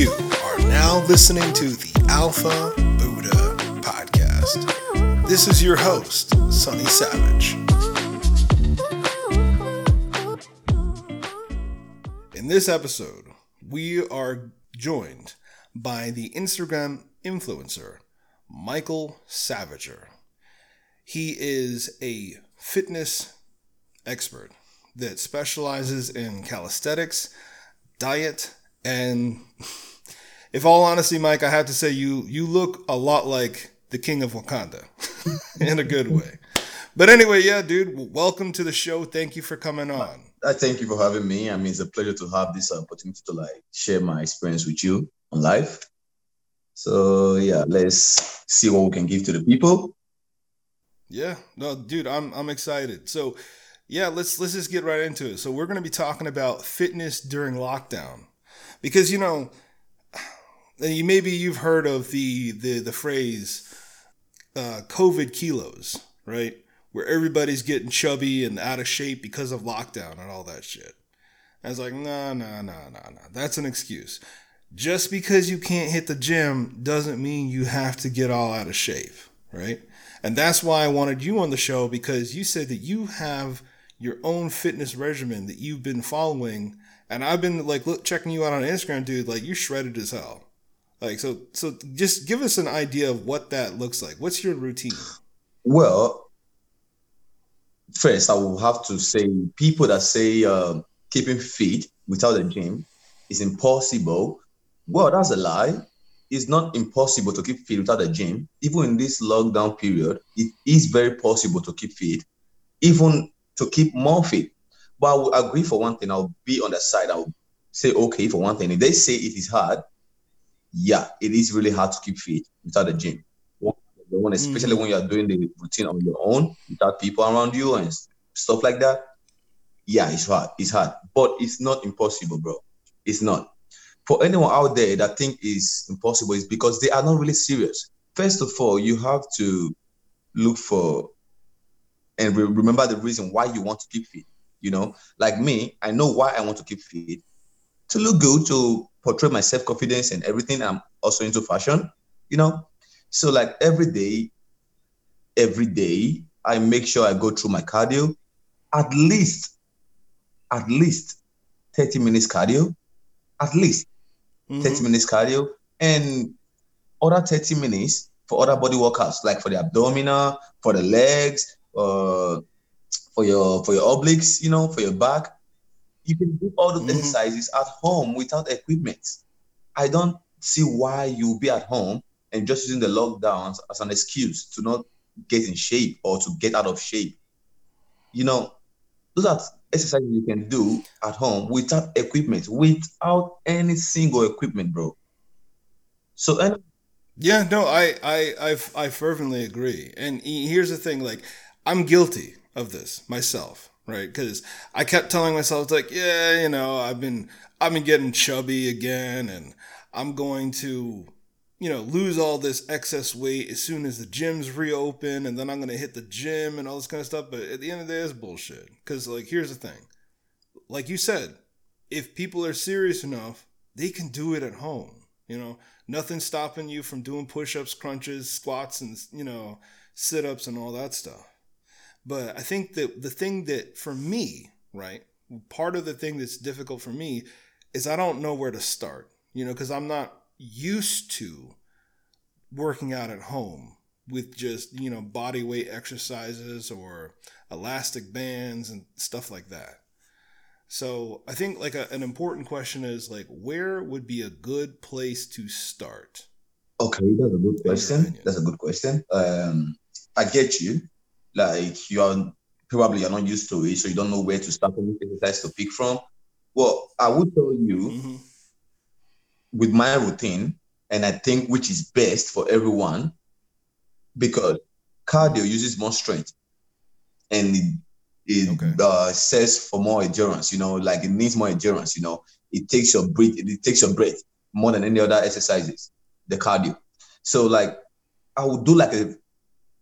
You are now listening to the Alpha Buddha Podcast. This is your host, Sonny Savage. In this episode, we are joined by the Instagram influencer, Michael Savager. He is a fitness expert that specializes in calisthenics, diet, and if all honesty, Mike, I have to say you you look a lot like the king of Wakanda in a good way. But anyway, yeah, dude, welcome to the show. Thank you for coming on. I thank you for having me. I mean, it's a pleasure to have this opportunity to like share my experience with you on life. So yeah, let's see what we can give to the people. Yeah, no, dude, I'm I'm excited. So yeah, let's let's just get right into it. So we're gonna be talking about fitness during lockdown because you know you maybe you've heard of the the the phrase uh, COVID kilos, right? Where everybody's getting chubby and out of shape because of lockdown and all that shit. I was like, no, no, no, no, no. That's an excuse. Just because you can't hit the gym doesn't mean you have to get all out of shape, right? And that's why I wanted you on the show because you said that you have your own fitness regimen that you've been following and I've been like look, checking you out on Instagram, dude. Like you're shredded as hell. Like so, so just give us an idea of what that looks like. What's your routine? Well, first I will have to say people that say uh, keeping fit without a gym is impossible. Well, that's a lie. It's not impossible to keep fit without a gym. Even in this lockdown period, it is very possible to keep fit, even to keep more fit. But I will agree for one thing. I'll be on the side. I'll say okay for one thing. If they say it is hard, yeah, it is really hard to keep fit without a gym. One, especially mm when you are doing the routine on your own without people around you and stuff like that. Yeah, it's hard. It's hard, but it's not impossible, bro. It's not. For anyone out there that think is impossible, is because they are not really serious. First of all, you have to look for and re- remember the reason why you want to keep fit. You know, like me, I know why I want to keep fit to look good, to portray my self confidence and everything. I'm also into fashion, you know. So, like every day, every day, I make sure I go through my cardio at least, at least 30 minutes cardio, at least mm-hmm. 30 minutes cardio, and other 30 minutes for other body workouts, like for the abdominal, for the legs, uh, for your for your obliques, you know, for your back. You can do all those mm-hmm. exercises at home without equipment. I don't see why you'll be at home and just using the lockdowns as an excuse to not get in shape or to get out of shape. You know, those are exercises you can do at home without equipment, without any single equipment, bro. So and yeah, no, I I I I fervently agree. And here's the thing, like I'm guilty of this myself, right? Because I kept telling myself, like, yeah, you know, I've been I've been getting chubby again, and I'm going to, you know, lose all this excess weight as soon as the gyms reopen, and then I'm gonna hit the gym and all this kind of stuff. But at the end of the day, it's bullshit. Because like, here's the thing, like you said, if people are serious enough, they can do it at home. You know, nothing's stopping you from doing push-ups, crunches, squats, and you know, sit-ups and all that stuff. But I think that the thing that for me, right, part of the thing that's difficult for me is I don't know where to start, you know, because I'm not used to working out at home with just, you know, body weight exercises or elastic bands and stuff like that. So I think like a, an important question is like, where would be a good place to start? Okay, that's a good question. That's a good question. Um, I get you like you are probably you're not used to it, so you don't know where to start any exercise to pick from. Well, I would tell you mm-hmm. with my routine, and I think which is best for everyone, because cardio uses more strength and it, it okay. uh, says for more endurance, you know, like it needs more endurance, you know, it takes your breath, it takes your breath more than any other exercises, the cardio. So like I would do like a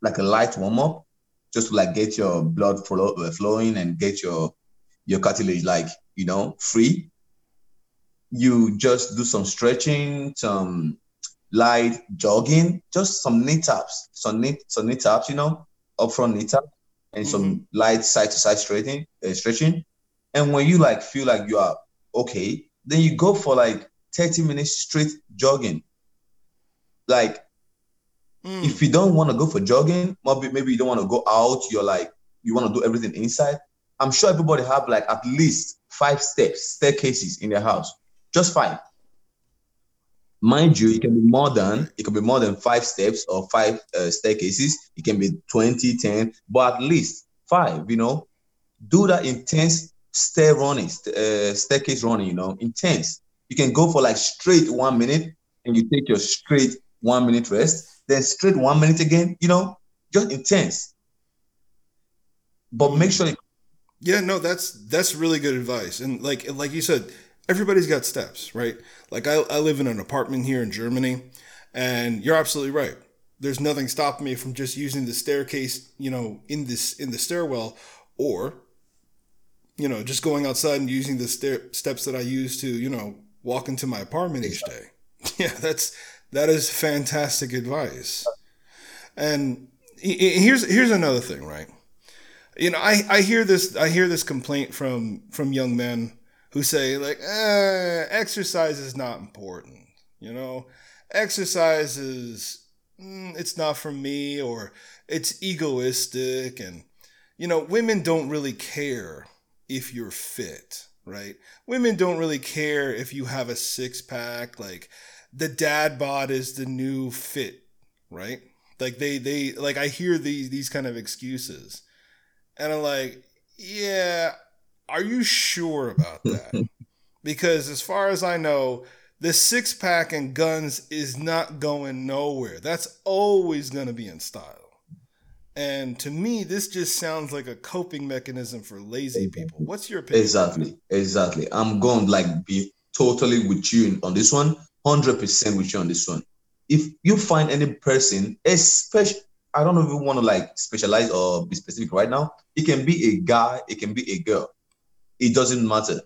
like a light warm up just to like get your blood uh, flowing and get your your cartilage like you know free you just do some stretching, some light jogging, just some knee taps, some knee, some knee taps, you know, up front knee tap, and mm-hmm. some light side to side stretching, uh, stretching. And when you like feel like you are okay, then you go for like 30 minutes straight jogging. Like, mm. if you don't want to go for jogging, maybe maybe you don't want to go out, you're like you want to do everything inside. I'm sure everybody have like at least five steps, staircases in their house. Just five. Mind you, it can be more than it can be more than five steps or five uh, staircases. It can be 20, 10, but at least five, you know. Do that intense stair running, uh, staircase running, you know, intense. You can go for like straight one minute and you take your straight one minute rest, then straight one minute again, you know, just intense. But make sure. It- yeah, no, that's that's really good advice. And like like you said, everybody's got steps, right? Like I, I live in an apartment here in Germany, and you're absolutely right. There's nothing stopping me from just using the staircase, you know, in this in the stairwell, or you know, just going outside and using the stair- steps that I use to, you know, walk into my apartment each day. Yeah, that's that is fantastic advice. And here's here's another thing, right? You know, I, I hear this I hear this complaint from from young men who say like, eh, exercise is not important. You know, exercise is mm, it's not for me or it's egoistic and you know women don't really care if you're fit right women don't really care if you have a six pack like the dad bod is the new fit right like they they like i hear these these kind of excuses and i'm like yeah are you sure about that? because as far as I know, the six pack and guns is not going nowhere. That's always going to be in style. And to me, this just sounds like a coping mechanism for lazy people. What's your opinion? Exactly, exactly. I'm going like be totally with you on this one, hundred percent with you on this one. If you find any person, especially, I don't even want to like specialize or be specific right now. It can be a guy, it can be a girl it doesn't matter.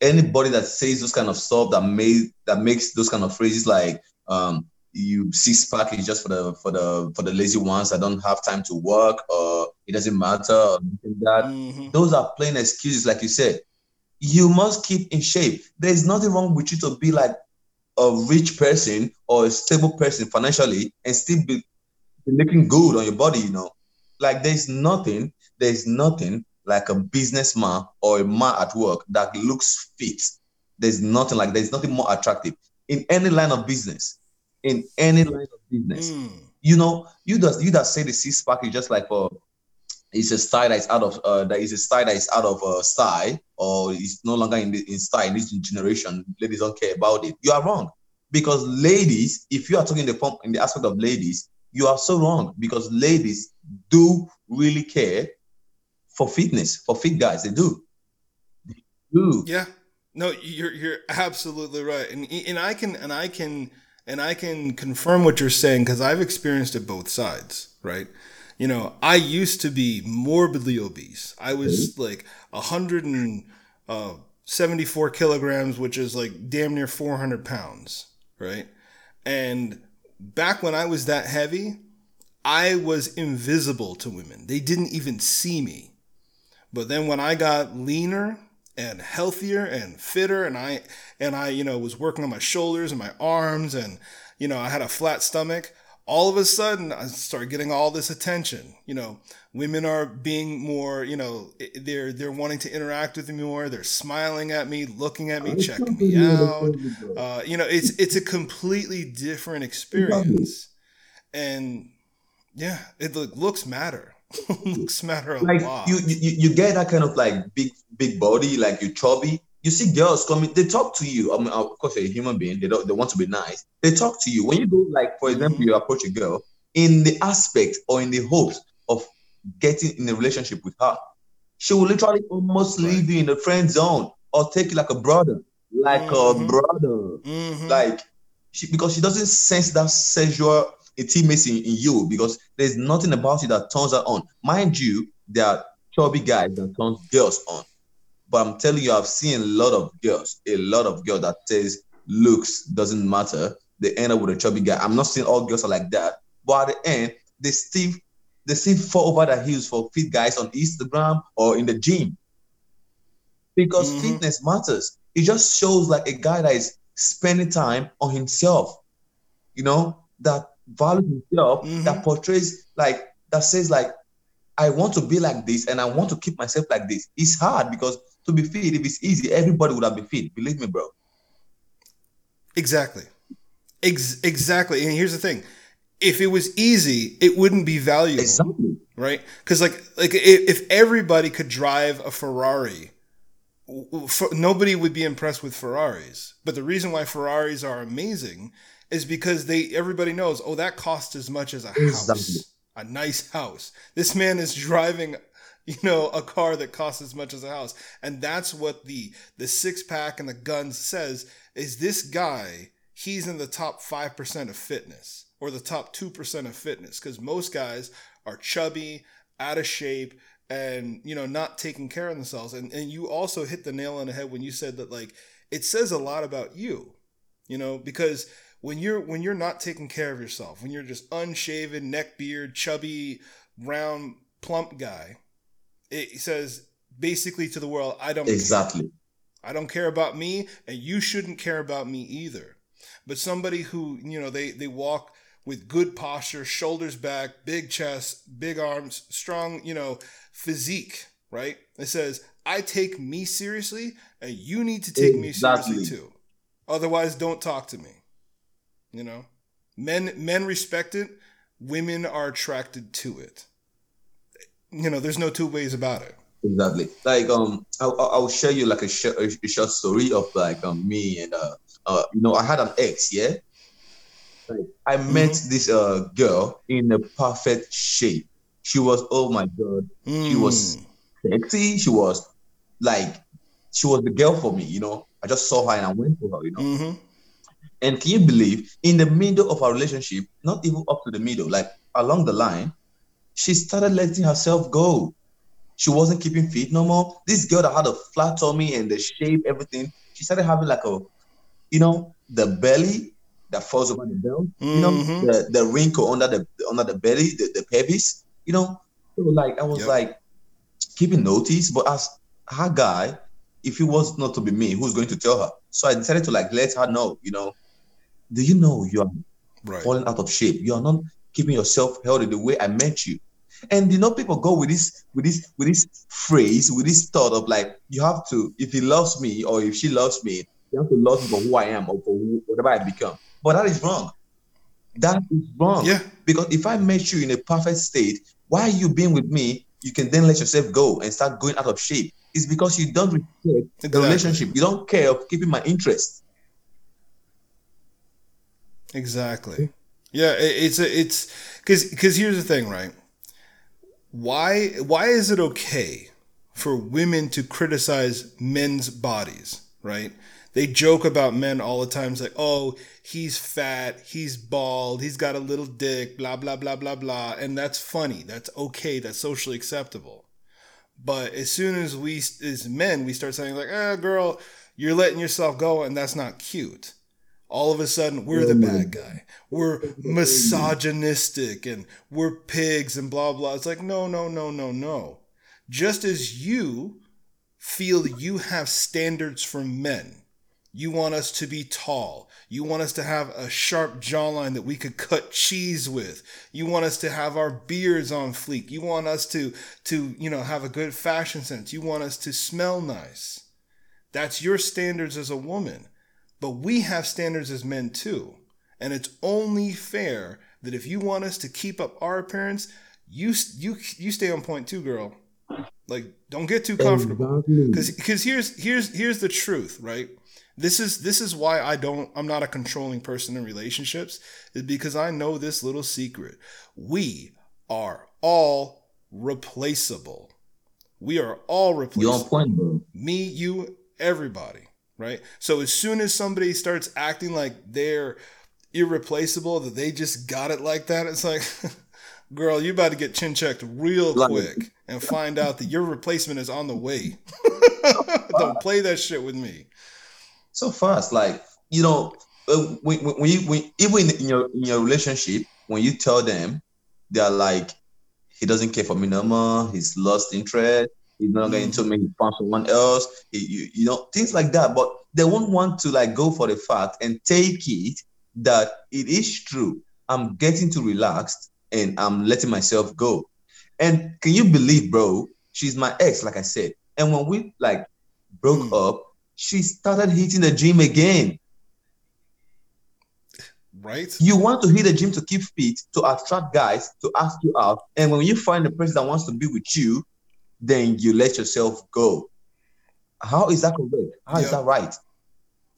Anybody that says those kind of stuff that made that makes those kind of phrases like um, you six pack is just for the for the for the lazy ones that don't have time to work or it doesn't matter or that. Mm-hmm. Those are plain excuses, like you said. You must keep in shape. There's nothing wrong with you to be like a rich person or a stable person financially and still be, be looking good on your body, you know. Like there's nothing, there's nothing like a businessman or a man at work that looks fit. There's nothing like there's nothing more attractive in any line of business. In any line of business, mm. you know, you just you that say the six pack is just like for it's a style that is out of uh, that is a style that is out of uh, style or it's no longer in the in style in this generation. Ladies don't care about it. You are wrong because ladies, if you are talking the in the aspect of ladies, you are so wrong because ladies do really care for fitness, for fit guys. They do. They do. Yeah. No, you're you're absolutely right. And and I can and I can and I can confirm what you're saying because I've experienced it both sides, right? You know, I used to be morbidly obese. I was like 174 uh, kilograms, which is like damn near 400 pounds, right? And back when I was that heavy, I was invisible to women. They didn't even see me. But then when I got leaner and healthier and fitter and I and I, you know, was working on my shoulders and my arms and you know, I had a flat stomach, all of a sudden I start getting all this attention. You know, women are being more, you know, they're they're wanting to interact with me more. They're smiling at me, looking at me, checking me out. Uh, you know, it's it's a completely different experience, and yeah, it looks matter. looks matter a like lot. You, you you get that kind of like big big body, like you chubby. You see girls coming, they talk to you. I mean, of course, you're a human being. They don't. They want to be nice. They talk to you when you go, like for example, you approach a girl in the aspect or in the hopes of getting in a relationship with her. She will literally almost leave you in the friend zone or take you like a brother, like mm-hmm. a brother, mm-hmm. like she because she doesn't sense that sexual intimacy in, in you because there's nothing about you that turns her on. Mind you, there are chubby guys that turns girls on. But I'm telling you, I've seen a lot of girls, a lot of girls that says looks doesn't matter. They end up with a chubby guy. I'm not saying all girls are like that, but at the end, they still they still fall over their heels for fit guys on Instagram or in the gym. Because mm-hmm. fitness matters. It just shows like a guy that is spending time on himself, you know, that values himself, mm-hmm. that portrays like that says like I want to be like this and I want to keep myself like this. It's hard because to be fit, if it's easy, everybody would have been fit. Believe me, bro. Exactly. Ex- exactly. And here's the thing. If it was easy, it wouldn't be valuable. Exactly. Right? Because like like if everybody could drive a Ferrari, nobody would be impressed with Ferraris. But the reason why Ferraris are amazing is because they everybody knows, oh, that costs as much as a exactly. house a nice house. This man is driving you know a car that costs as much as a house. And that's what the the six pack and the guns says is this guy he's in the top 5% of fitness or the top 2% of fitness cuz most guys are chubby out of shape and you know not taking care of themselves. And and you also hit the nail on the head when you said that like it says a lot about you you know because when you're when you're not taking care of yourself, when you're just unshaven, neck beard, chubby, round, plump guy, it says basically to the world, I don't exactly. Care. I don't care about me, and you shouldn't care about me either. But somebody who you know they they walk with good posture, shoulders back, big chest, big arms, strong, you know, physique, right? It says, I take me seriously and you need to take exactly. me seriously too. Otherwise, don't talk to me. You know, men men respect it. Women are attracted to it. You know, there's no two ways about it. Exactly. Like um, I'll, I'll share you like a, sh- a short story of like um me and uh uh you know I had an ex yeah. Like, I mm-hmm. met this uh girl in a perfect shape. She was oh my god, mm. she was sexy. She was like she was the girl for me. You know, I just saw her and I went for her. You know. Mm-hmm. And can you believe in the middle of our relationship, not even up to the middle, like along the line, she started letting herself go. She wasn't keeping fit no more. This girl that had a flat tummy and the shape, everything, she started having like a, you know, the belly that falls over the belt, mm-hmm. you know, mm-hmm. the, the wrinkle under the under the belly, the, the pelvis, you know. So like I was yep. like keeping notice, but as her guy, if it was not to be me, who's going to tell her? So I decided to like let her know, you know, do you know you are right. falling out of shape? You are not keeping yourself healthy the way I met you. And you know, people go with this, with this, with this phrase, with this thought of like, you have to, if he loves me or if she loves me, you have to love me for who I am or for who, whatever I become. But that is wrong. That is wrong. Yeah. Because if I met you in a perfect state, why are you being with me? You can then let yourself go and start going out of shape. It's because you don't respect exactly. the relationship. You don't care of keeping my interest. Exactly. Yeah, it's it's because because here's the thing, right? Why why is it okay for women to criticize men's bodies, right? They joke about men all the time. It's like, oh, he's fat, he's bald, he's got a little dick, blah blah blah blah blah, and that's funny. That's okay. That's socially acceptable. But as soon as we as men we start saying like, ah, girl, you're letting yourself go, and that's not cute all of a sudden we're the bad guy. We're misogynistic and we're pigs and blah blah. It's like no, no, no, no, no. Just as you feel you have standards for men. You want us to be tall. You want us to have a sharp jawline that we could cut cheese with. You want us to have our beards on fleek. You want us to to, you know, have a good fashion sense. You want us to smell nice. That's your standards as a woman. But we have standards as men too. And it's only fair that if you want us to keep up our appearance, you you you stay on point too, girl. Like don't get too comfortable. Cuz cuz here's here's here's the truth, right? This is this is why I don't I'm not a controlling person in relationships is because I know this little secret. We are all replaceable. We are all replaceable. You're on point, bro. Me, you, everybody right? So as soon as somebody starts acting like they're irreplaceable, that they just got it like that, it's like, girl, you about to get chin checked real Like- quick and find out that your replacement is on the way. Don't play that shit with me. so fast. Like you know, uh, when, when when you when even in your in your relationship, when you tell them, they're like, he doesn't care for me no more. He's lost interest. He's not going to me. He found someone else. He, you, you know things like that. But they won't want to like go for the fact and take it that it is true. I'm getting too relaxed and I'm letting myself go. And can you believe, bro? She's my ex, like I said. And when we like broke Hmm. up, she started hitting the gym again. Right? You want to hit the gym to keep fit, to attract guys, to ask you out. And when you find the person that wants to be with you, then you let yourself go. How is that correct? How is Yep. that right?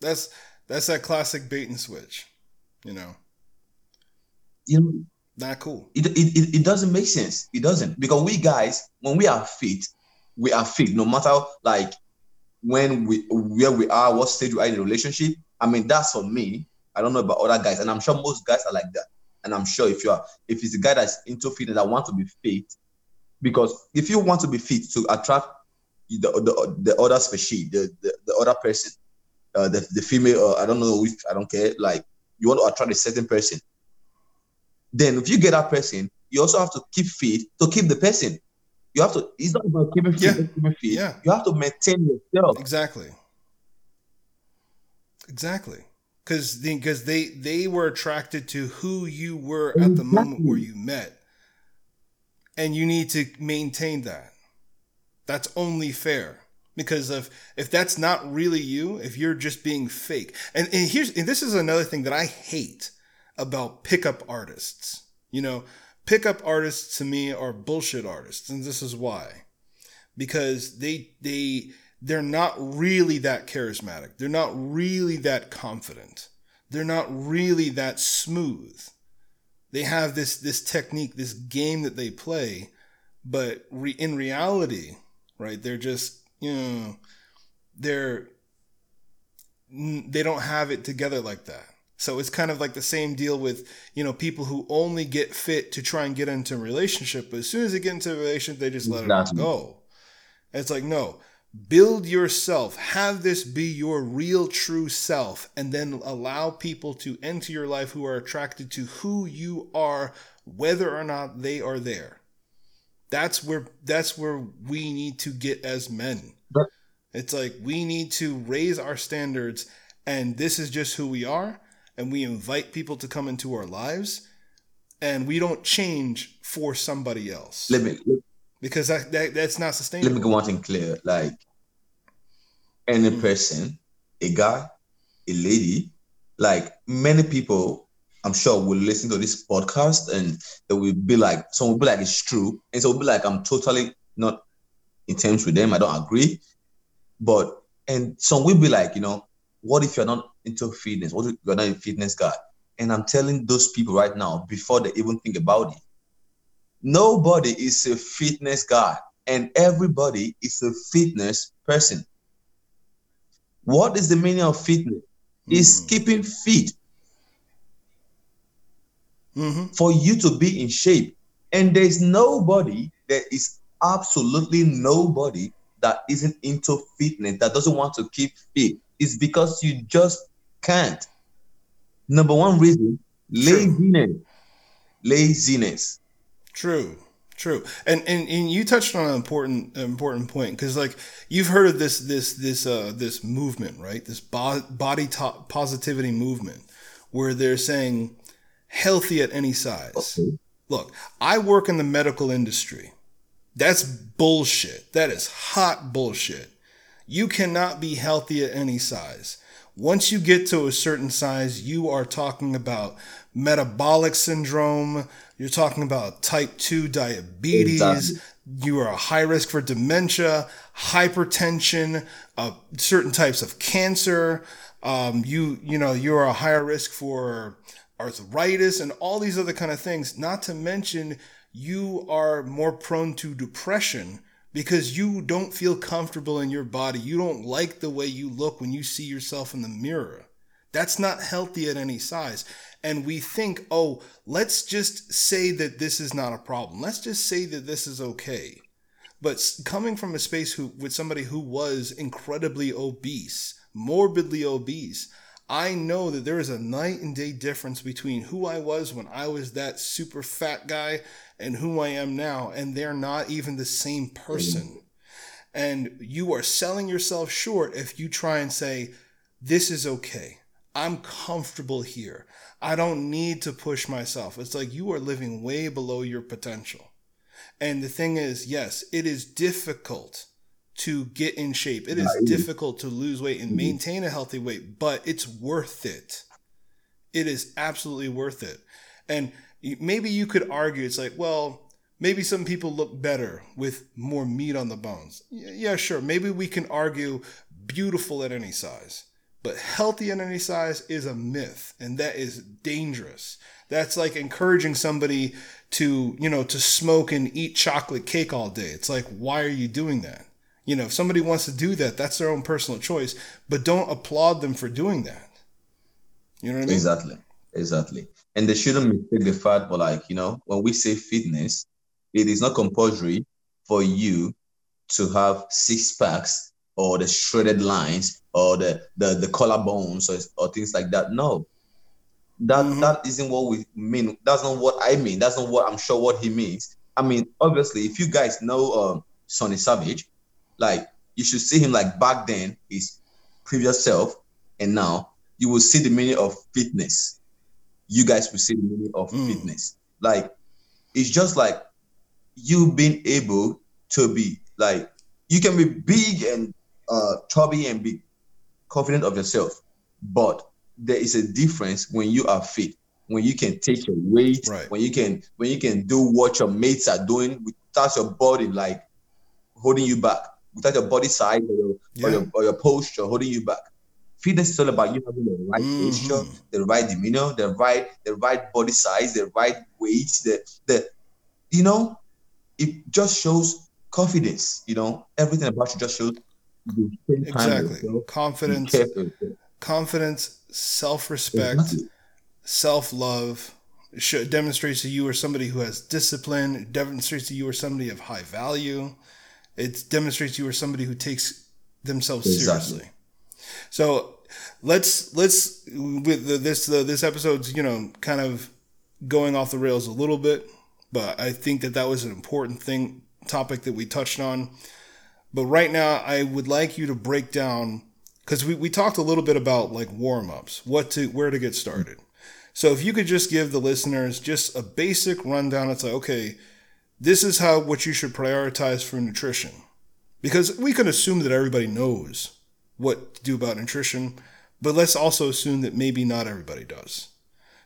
That's that's that classic bait and switch. You know, You know, not cool. it, it, it, doesn't make sense. It doesn't. Because we guys, when we are fit, we are fit, no matter like when we where we are, what stage we are in the relationship. I mean, that's for me. I don't know about other guys, and I'm sure most guys are like that. And I'm sure if you are, if it's a guy that's into fitness that want to be fit, because if you want to be fit to attract the the, the other species, the, the the other person, uh, the the female, uh, I don't know if I don't care, like you want to attract a certain person. Then if you get that person, you also have to keep fit to keep the person. You have to. It's not about keeping fit. Yeah. keeping fit. Yeah. You have to maintain yourself. Exactly. Exactly. Because because they they were attracted to who you were at the moment where you met, and you need to maintain that. That's only fair. Because if if that's not really you, if you're just being fake, and, and here's and this is another thing that I hate about pickup artists. You know, pickup artists to me are bullshit artists, and this is why because they they they're not really that charismatic. They're not really that confident. They're not really that smooth. They have this this technique, this game that they play, but re- in reality, right? They're just you know they're they don't have it together like that. So it's kind of like the same deal with, you know, people who only get fit to try and get into a relationship, but as soon as they get into a relationship, they just let it go. It's like, no, build yourself, have this be your real true self, and then allow people to enter your life who are attracted to who you are, whether or not they are there. That's where that's where we need to get as men. It's like we need to raise our standards, and this is just who we are, and we invite people to come into our lives, and we don't change for somebody else Let me because that, that that's not sustainable. let me get one thing clear. Like any Mm. person, a guy, a lady, like many people, I'm sure will listen to this podcast and they will be like, some will be like, it's true. And so will be like, I'm totally not in terms with them. I don't agree. But and some will be like, you know, what if you're not into fitness? What if you're not a fitness guy? And I'm telling those people right now, before they even think about it, nobody is a fitness guy, and everybody is a fitness person. What is the meaning of fitness? Is Mm. keeping fit Mhm. for you to be in shape. And there's nobody, there is absolutely nobody that isn't into fitness, that doesn't want to keep fit. It's because you just can't. Number one reason laziness. Laziness. True, true, and and, and you touched on an important important point because like you've heard of this this this uh this movement right this bo- body to- positivity movement where they're saying healthy at any size. Look, I work in the medical industry. That's bullshit. That is hot bullshit. You cannot be healthy at any size. Once you get to a certain size, you are talking about metabolic syndrome. You're talking about type 2 diabetes. Exactly. You are a high risk for dementia, hypertension, uh, certain types of cancer. Um, you you know you are a higher risk for arthritis and all these other kind of things. Not to mention you are more prone to depression because you don't feel comfortable in your body. You don't like the way you look when you see yourself in the mirror. That's not healthy at any size. And we think, oh, let's just say that this is not a problem. Let's just say that this is okay. But coming from a space who, with somebody who was incredibly obese, morbidly obese, I know that there is a night and day difference between who I was when I was that super fat guy and who I am now. And they're not even the same person. Mm. And you are selling yourself short if you try and say, this is okay. I'm comfortable here. I don't need to push myself. It's like you are living way below your potential. And the thing is, yes, it is difficult to get in shape. It is difficult to lose weight and mm-hmm. maintain a healthy weight, but it's worth it. It is absolutely worth it. And maybe you could argue it's like, well, maybe some people look better with more meat on the bones. Yeah, sure. Maybe we can argue beautiful at any size, but healthy at any size is a myth, and that is dangerous. That's like encouraging somebody to, you know, to smoke and eat chocolate cake all day. It's like, why are you doing that? You know, if somebody wants to do that, that's their own personal choice, but don't applaud them for doing that. You know what I mean? Exactly. Exactly. And they shouldn't mistake the fact, but like, you know, when we say fitness, it is not compulsory for you to have six packs or the shredded lines or the the, the collarbones or, or things like that. No, that mm-hmm. that isn't what we mean. That's not what I mean. That's not what I'm sure what he means. I mean, obviously, if you guys know um, Sonny Savage, like you should see him like back then, his previous self, and now you will see the meaning of fitness. You guys will see the meaning of mm. fitness. Like it's just like you being able to be like you can be big and uh chubby and be confident of yourself, but there is a difference when you are fit, when you can take your weight, right. when you can when you can do what your mates are doing without your body like holding you back, without your body size or your, yeah. or your, or your posture holding you back. Fitness is all about you having the right mm-hmm. posture, the right demeanor, the right the right body size, the right weight, the the you know, it just shows confidence. You know, everything about you just shows exactly confidence, confidence, self respect, self love. Demonstrates that you are somebody who has discipline. It demonstrates that you are somebody of high value. It demonstrates you are somebody who takes themselves exactly. seriously. So let's let's with the, this the, this episode's you know kind of going off the rails a little bit but I think that that was an important thing topic that we touched on. But right now, I would like you to break down because we, we talked a little bit about like warm ups, what to where to get started. So if you could just give the listeners just a basic rundown, it's like okay, this is how what you should prioritize for nutrition, because we can assume that everybody knows what to do about nutrition, but let's also assume that maybe not everybody does.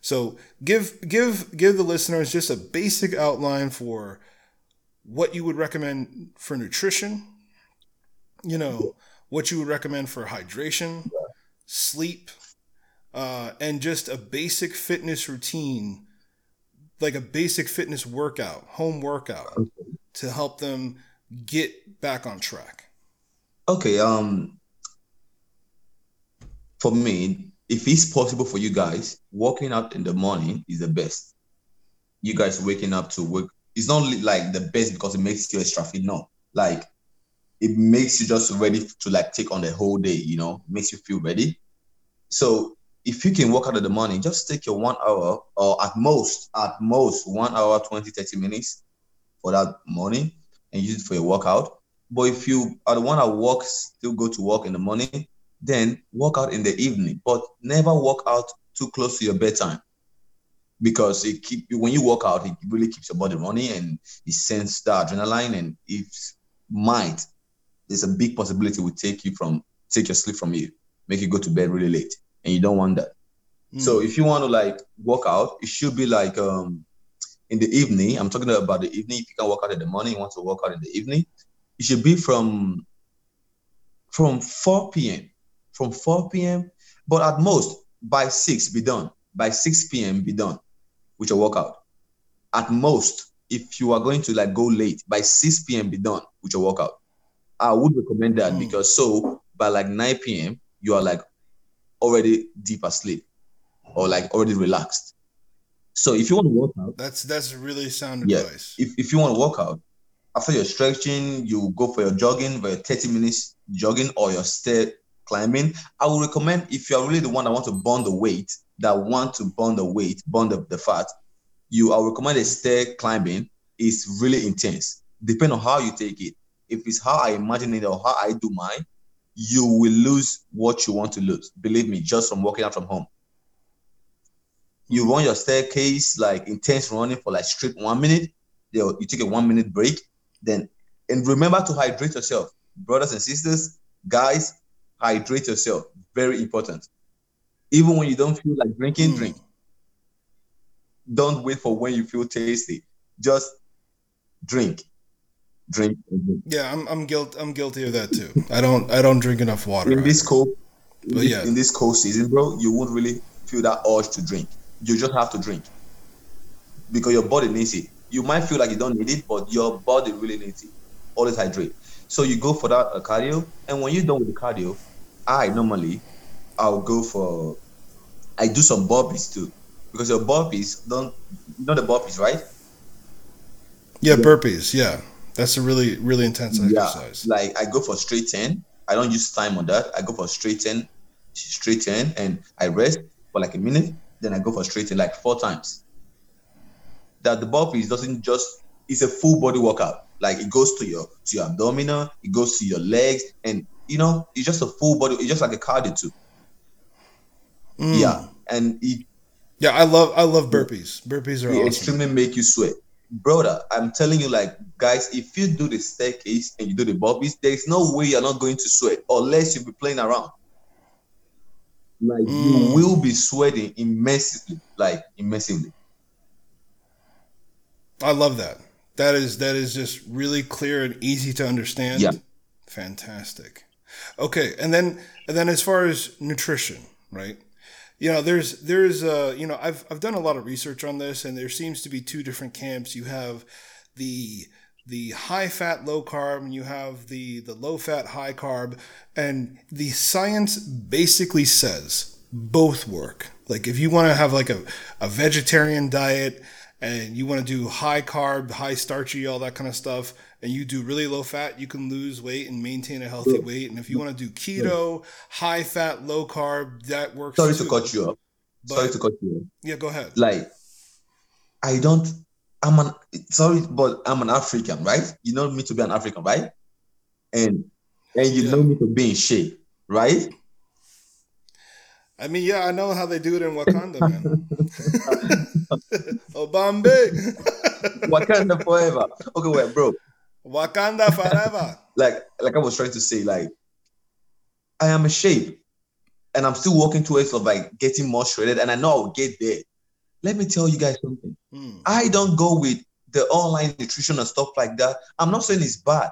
So give give give the listeners just a basic outline for what you would recommend for nutrition. You know what you would recommend for hydration, sleep, uh, and just a basic fitness routine, like a basic fitness workout, home workout, to help them get back on track. Okay. Um. For me, if it's possible for you guys, walking out in the morning is the best. You guys waking up to work it's not like the best because it makes you extra fit. No, like it makes you just ready to like take on the whole day. You know, makes you feel ready. So if you can work out in the morning, just take your one hour or at most, at most one hour, 20, 30 minutes for that morning and use it for your workout. But if you are the one that walks, still go to work in the morning, then work out in the evening, but never walk out too close to your bedtime because it keep when you walk out, it really keeps your body running and it sends the adrenaline and if might there's a big possibility will take you from take your sleep from you, make you go to bed really late, and you don't want that. Mm. So if you want to like work out, it should be like um in the evening. I'm talking about the evening. If you can work out in the morning, you want to work out in the evening, it should be from from 4 p.m from 4 p.m. But at most by 6 be done. By 6 p.m. be done with your workout. At most, if you are going to like go late, by 6 p.m. be done with your workout. I would recommend that mm. because so by like 9 p.m. you are like already deep asleep or like already relaxed. So if you want to work out, That's that's really sound Yeah. advice. if, if you want to work out, after your stretching, you go for your jogging, for your 30 minutes jogging or your stair climbing. I would recommend if you're really the one that want to burn the weight, that want to burn the weight, burn the, the fat, you I would recommend a stair climbing is really intense. Depending on how you take it. If it's how I imagine it or how I do mine, you will lose what you want to lose. Believe me, just from walking out from home. You run your staircase like intense running for like straight one minute. You you take a one minute break, then and remember to hydrate yourself, brothers and sisters, guys. Hydrate yourself. Very important. Even when you don't feel like drinking, Mm. drink. Don't wait for when you feel tasty. Just drink, drink. Yeah, I'm I'm guilt I'm guilty of that too. I don't I don't drink enough water. in this cold But yeah. in this cold season bro you won't really feel that urge to drink you just have to drink because your body needs it you might feel like you don't need it but your body really needs it always hydrate so you go for that uh, cardio and when you're done with the cardio i normally i'll go for i do some burpees too because your burpees don't you know the burpees right yeah, burpees. Yeah, that's a really really intense exercise. Yeah, like I go for straight 10. I don't use time on that. I go for straight 10, straight 10, and I rest for like a minute. Then I go for straight 10 like four times. That the burpees doesn't just, it's a full body workout. Like it goes to your to your abdominal, it goes to your legs, and you know, it's just a full body, it's just like a cardio too. Mm. Yeah. And it, yeah. I love I love burpees. Burpees are it awesome. extremely make you sweat. Brother, I'm telling you, like, guys, if you do the staircase and you do the bobbies, there is no way you're not going to sweat unless you be playing around. Like, you Mm. will be sweating immensely, like, immensely. I love that. That is that is just really clear and easy to understand. Yeah. Fantastic. Okay, and then and then as far as nutrition, right? You know, there's there's uh you know I've I've done a lot of research on this, and there seems to be two different camps. You have the the high fat low carb and you have the the low fat high carb and the science basically says both work like if you want to have like a, a vegetarian diet and you want to do high carb high starchy all that kind of stuff and you do really low fat you can lose weight and maintain a healthy weight and if you want to do keto high fat low carb that works Sorry to cut you off. Sorry to cut you off. yeah go ahead Like, I don't, I'm an, sorry, but I'm an African, right? You know me to be an African, right? And, and you Yeah. know me to be in shape, right? I mean, yeah, I know how they do it in Wakanda, man. Oh, Obambe. Wakanda forever. Okay, wait, bro. Wakanda forever. like like I was trying to say, like I am a shape and I'm still working towards of like getting more shredded, and I know I'll get there. Let me tell you guys something. Hmm. I don't go with the online nutrition and stuff like that. I'm not saying it's bad,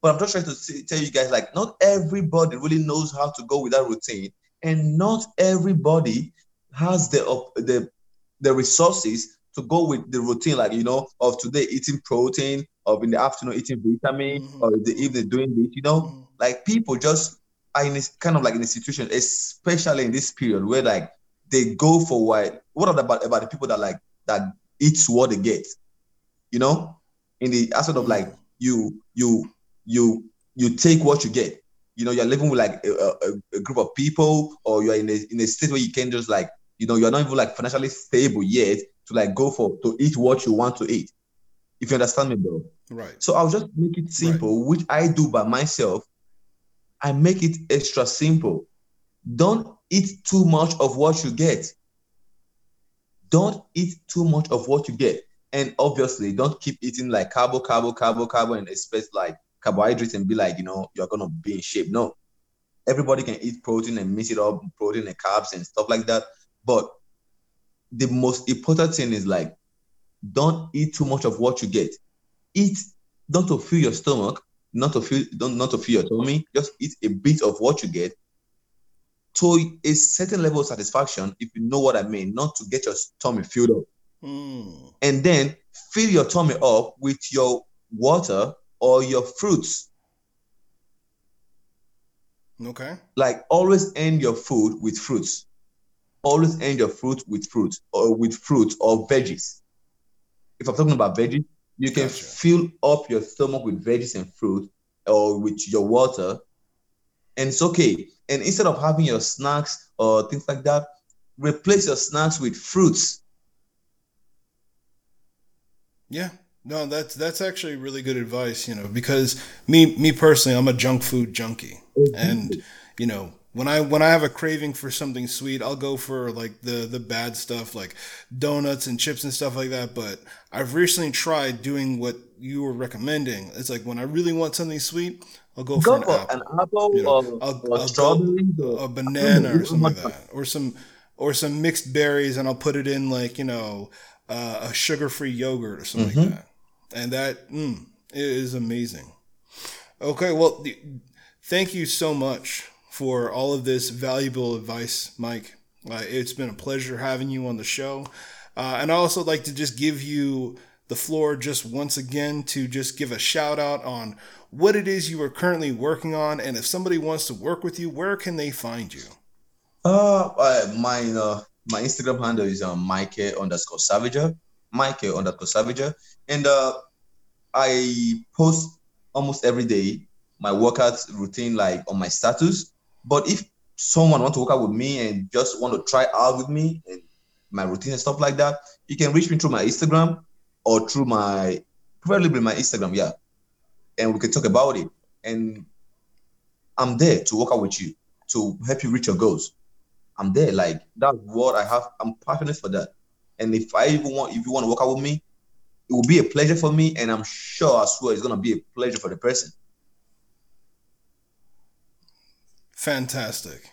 but I'm just trying to say, tell you guys like not everybody really knows how to go with that routine, and not everybody has the the the resources to go with the routine, like you know, of today eating protein, of in the afternoon eating vitamin, Mhm. or in the evening doing this. You know, Hmm. like people just are in this kind of like in a situation, especially in this period where like they go for what what are about about the people that like that eats what they get, you know, in the aspect of like you you you you take what you get. You know, you're living with like a, a, a group of people, or you're in a in a state where you can just like you know you're not even like financially stable yet to like go for to eat what you want to eat. If you understand me, bro. Right. So I'll just make it simple, which I do by myself. I make it extra simple. Don't eat too much of what you get. Don't eat too much of what you get. And obviously, don't keep eating like carbo, carbo, carbo, carbo, and expect like carbohydrates and be like, you know, you're gonna be in shape. No. Everybody can eat protein and mix it up, protein and carbs and stuff like that. But the most important thing is like, don't eat too much of what you get. Eat not to fill your stomach, not to fill don't not to fill your tummy. Just eat a bit of what you get to a certain level of satisfaction, if you know what I mean, not to get your tummy filled up. Hmm. And then fill your tummy up with your water or your fruits. Okay. Like always end your food with fruits. Always end your fruit with fruit or with fruit or veggies. If I'm talking about veggies, you can Gotcha. fill up your stomach with veggies and fruit or with your water, and it's okay. And instead of having your snacks or things like that, replace your snacks with fruits. Yeah. No, that's that's actually really good advice, you know, because me me personally, I'm a junk food junkie. And you know, when I when I have a craving for something sweet, I'll go for like the the bad stuff like donuts and chips and stuff like that, but I've recently tried doing what you were recommending. It's like when I really want something sweet, I'll go for an for apple. an apple You know, or, I'll, or I'll strawberries or a banana or something like that, or some or some mixed berries, and I'll put it in like you know uh, a sugar-free yogurt or something like Mhm. that, and that mm, is amazing. Okay, well, th- thank you so much for all of this valuable advice, Mike. Uh, it's been a pleasure having you on the show, uh, and I also like to just give you the floor just once again to just give a shout out on what it is you are currently working on, and if somebody wants to work with you, where can they find you? Uh, uh my uh, my Instagram handle is um, Mike underscore Savager, Mike underscore Savager, and uh, I post almost every day my workout routine like on my status. But if someone want to work out with me and just want to try out with me and my routine and stuff like that, you can reach me through my Instagram or through my probably my Instagram, yeah, and we can talk about it. And I'm there to work out with you to help you reach your goals. I'm there. Like that's what I have. I'm passionate for that. And if I even want, if you want to work out with me, it will be a pleasure for me, and I'm sure as well it's gonna be a pleasure for the person. Fantastic.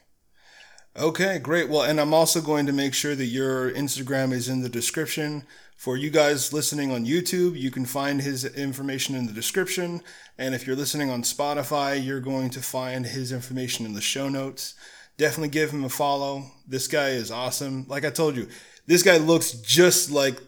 Okay, great. Well, and I'm also going to make sure that your Instagram is in the description. For you guys listening on YouTube, you can find his information in the description. And if you're listening on Spotify, you're going to find his information in the show notes. Definitely give him a follow. This guy is awesome. Like I told you, this guy looks just like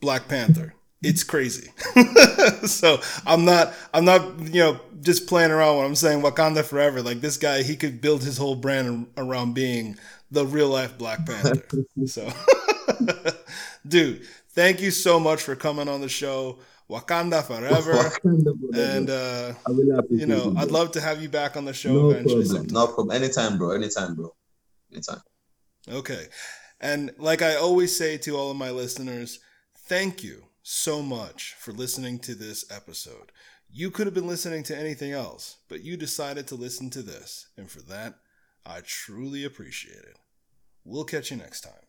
Black Panther. It's crazy. so I'm not I'm not you know just playing around when I'm saying Wakanda forever. Like this guy, he could build his whole brand around being the real life Black Panther. so, dude, thank you so much for coming on the show. Wakanda forever. And uh, I really you know, it, I'd love to have you back on the show no eventually. problem. sometime. No problem. Anytime, bro. Anytime, bro. Anytime. Okay. And like I always say to all of my listeners, thank you so much for listening to this episode. You could have been listening to anything else, but you decided to listen to this. And for that, I truly appreciate it. We'll catch you next time.